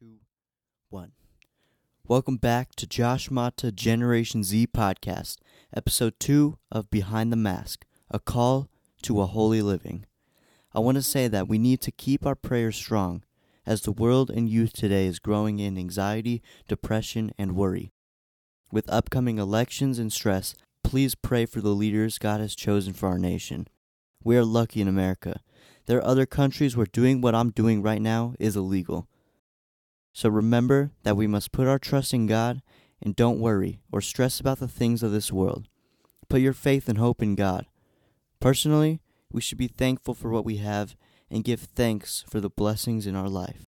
two, one. Welcome back to Josh Mata Generation Z podcast, episode two of Behind the Mask, a call to a holy living. I want to say that we need to keep our prayers strong as the world and youth today is growing in anxiety, depression, and worry. With upcoming elections and stress, please pray for the leaders God has chosen for our nation. We are lucky in America. There are other countries where doing what I'm doing right now is illegal. So remember that we must put our trust in God and don't worry or stress about the things of this world. Put your faith and hope in God. Personally, we should be thankful for what we have and give thanks for the blessings in our life.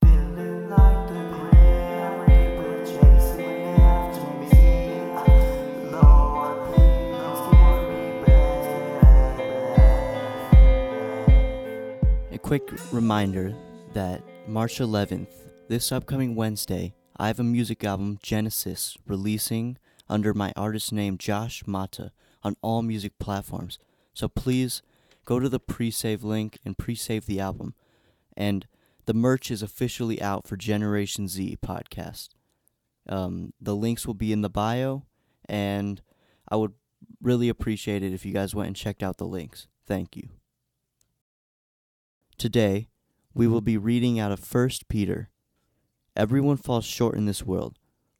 A quick reminder that March 11th, this upcoming Wednesday, I have a music album, Genesis, releasing under my artist name Josh Mata on all music platforms. So please go to the pre save link and pre save the album. And the merch is officially out for Generation Z podcast. Um, the links will be in the bio, and I would really appreciate it if you guys went and checked out the links. Thank you. Today, we will be reading out of 1 Peter. Everyone falls short in this world.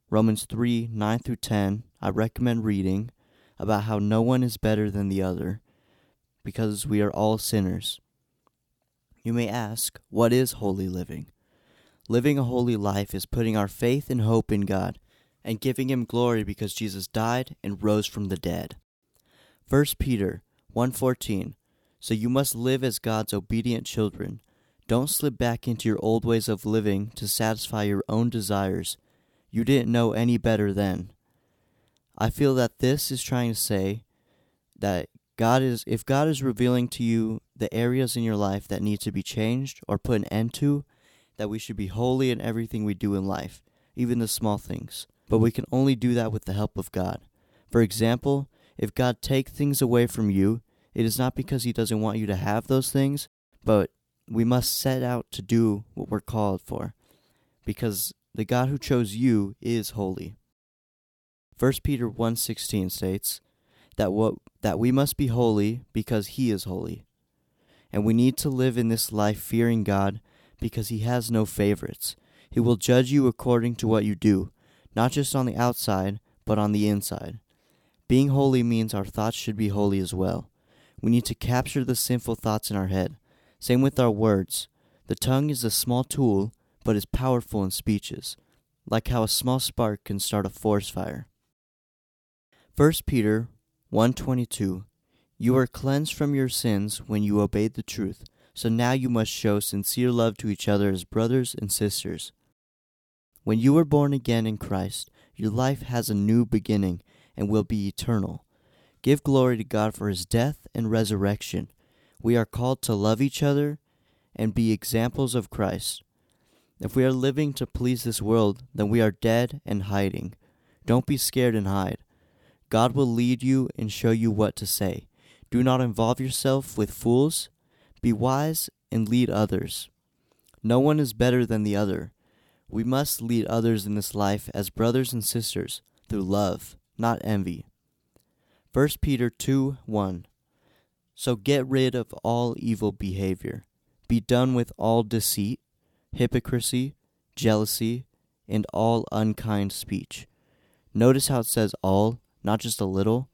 Romans 3 9 through 10, I recommend reading about how no one is better than the other because we are all sinners. You may ask, what is holy living? Living a holy life is putting our faith and hope in God and giving him glory because Jesus died and rose from the dead. 1 Peter 1:14 So you must live as God's obedient children. Don't slip back into your old ways of living to satisfy your own desires. You didn't know any better then. I feel that this is trying to say that God is if God is revealing to you the areas in your life that need to be changed or put an end to, that we should be holy in everything we do in life, even the small things. But we can only do that with the help of God. For example, if God takes things away from you, it is not because he doesn't want you to have those things, but we must set out to do what we're called for, because the God who chose you is holy. 1 Peter 1:16 states that what that we must be holy because he is holy. And we need to live in this life fearing God because he has no favorites. He will judge you according to what you do, not just on the outside, but on the inside. Being holy means our thoughts should be holy as well. We need to capture the sinful thoughts in our head. Same with our words. The tongue is a small tool, but is powerful in speeches, like how a small spark can start a forest fire. 1 Peter 122 You are cleansed from your sins when you obeyed the truth, so now you must show sincere love to each other as brothers and sisters. When you were born again in Christ, your life has a new beginning and will be eternal. Give glory to God for his death and resurrection. We are called to love each other and be examples of Christ. If we are living to please this world, then we are dead and hiding. Don't be scared and hide. God will lead you and show you what to say. Do not involve yourself with fools. Be wise and lead others. No one is better than the other. We must lead others in this life as brothers and sisters through love, not envy. 1 Peter 2 1 So get rid of all evil behavior. Be done with all deceit, hypocrisy, jealousy, and all unkind speech. Notice how it says all, not just a little.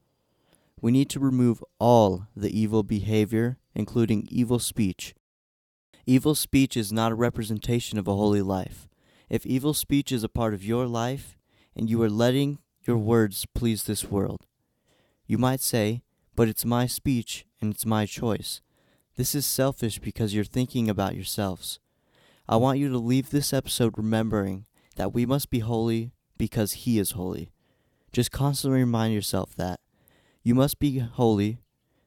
We need to remove all the evil behavior, including evil speech. Evil speech is not a representation of a holy life. If evil speech is a part of your life, and you are letting your words please this world, you might say, But it's my speech and it's my choice. This is selfish because you're thinking about yourselves. I want you to leave this episode remembering that we must be holy because He is holy. Just constantly remind yourself that you must be holy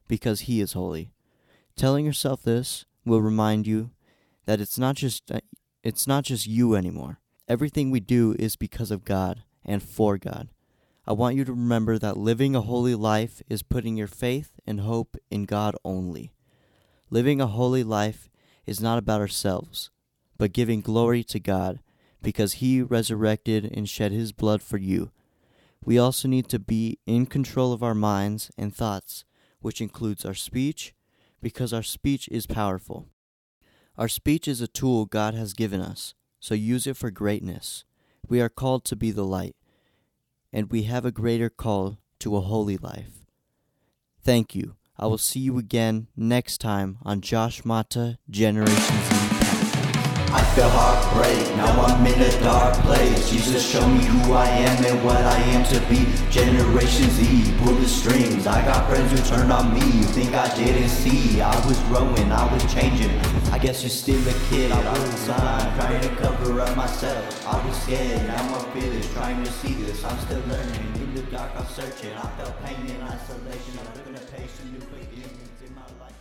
because He is holy. Telling yourself this will remind you that it's not just uh, it's not just you anymore. Everything we do is because of God and for God. I want you to remember that living a holy life is putting your faith and hope in God only. Living a holy life is not about ourselves, but giving glory to God, because he resurrected and shed his blood for you. We also need to be in control of our minds and thoughts, which includes our speech, because our speech is powerful. Our speech is a tool God has given us, so use it for greatness. We are called to be the light, and we have a greater call to a holy life. Thank you. I will see you again next time on Josh Mata Generations I feel heartbreak, now I'm in a dark place. Jesus show me who I am and what I am to be. Generation Z, pull the strings. I got friends who turned on me. You think I didn't see? I was growing, I was changing. I guess you're still a kid. I was blind, trying to cover up myself. I was scared, now I'm fearless Trying to see this, I'm still learning. In the dark I'm searching. I felt pain and isolation. I'm looking to pay some new beginnings in my life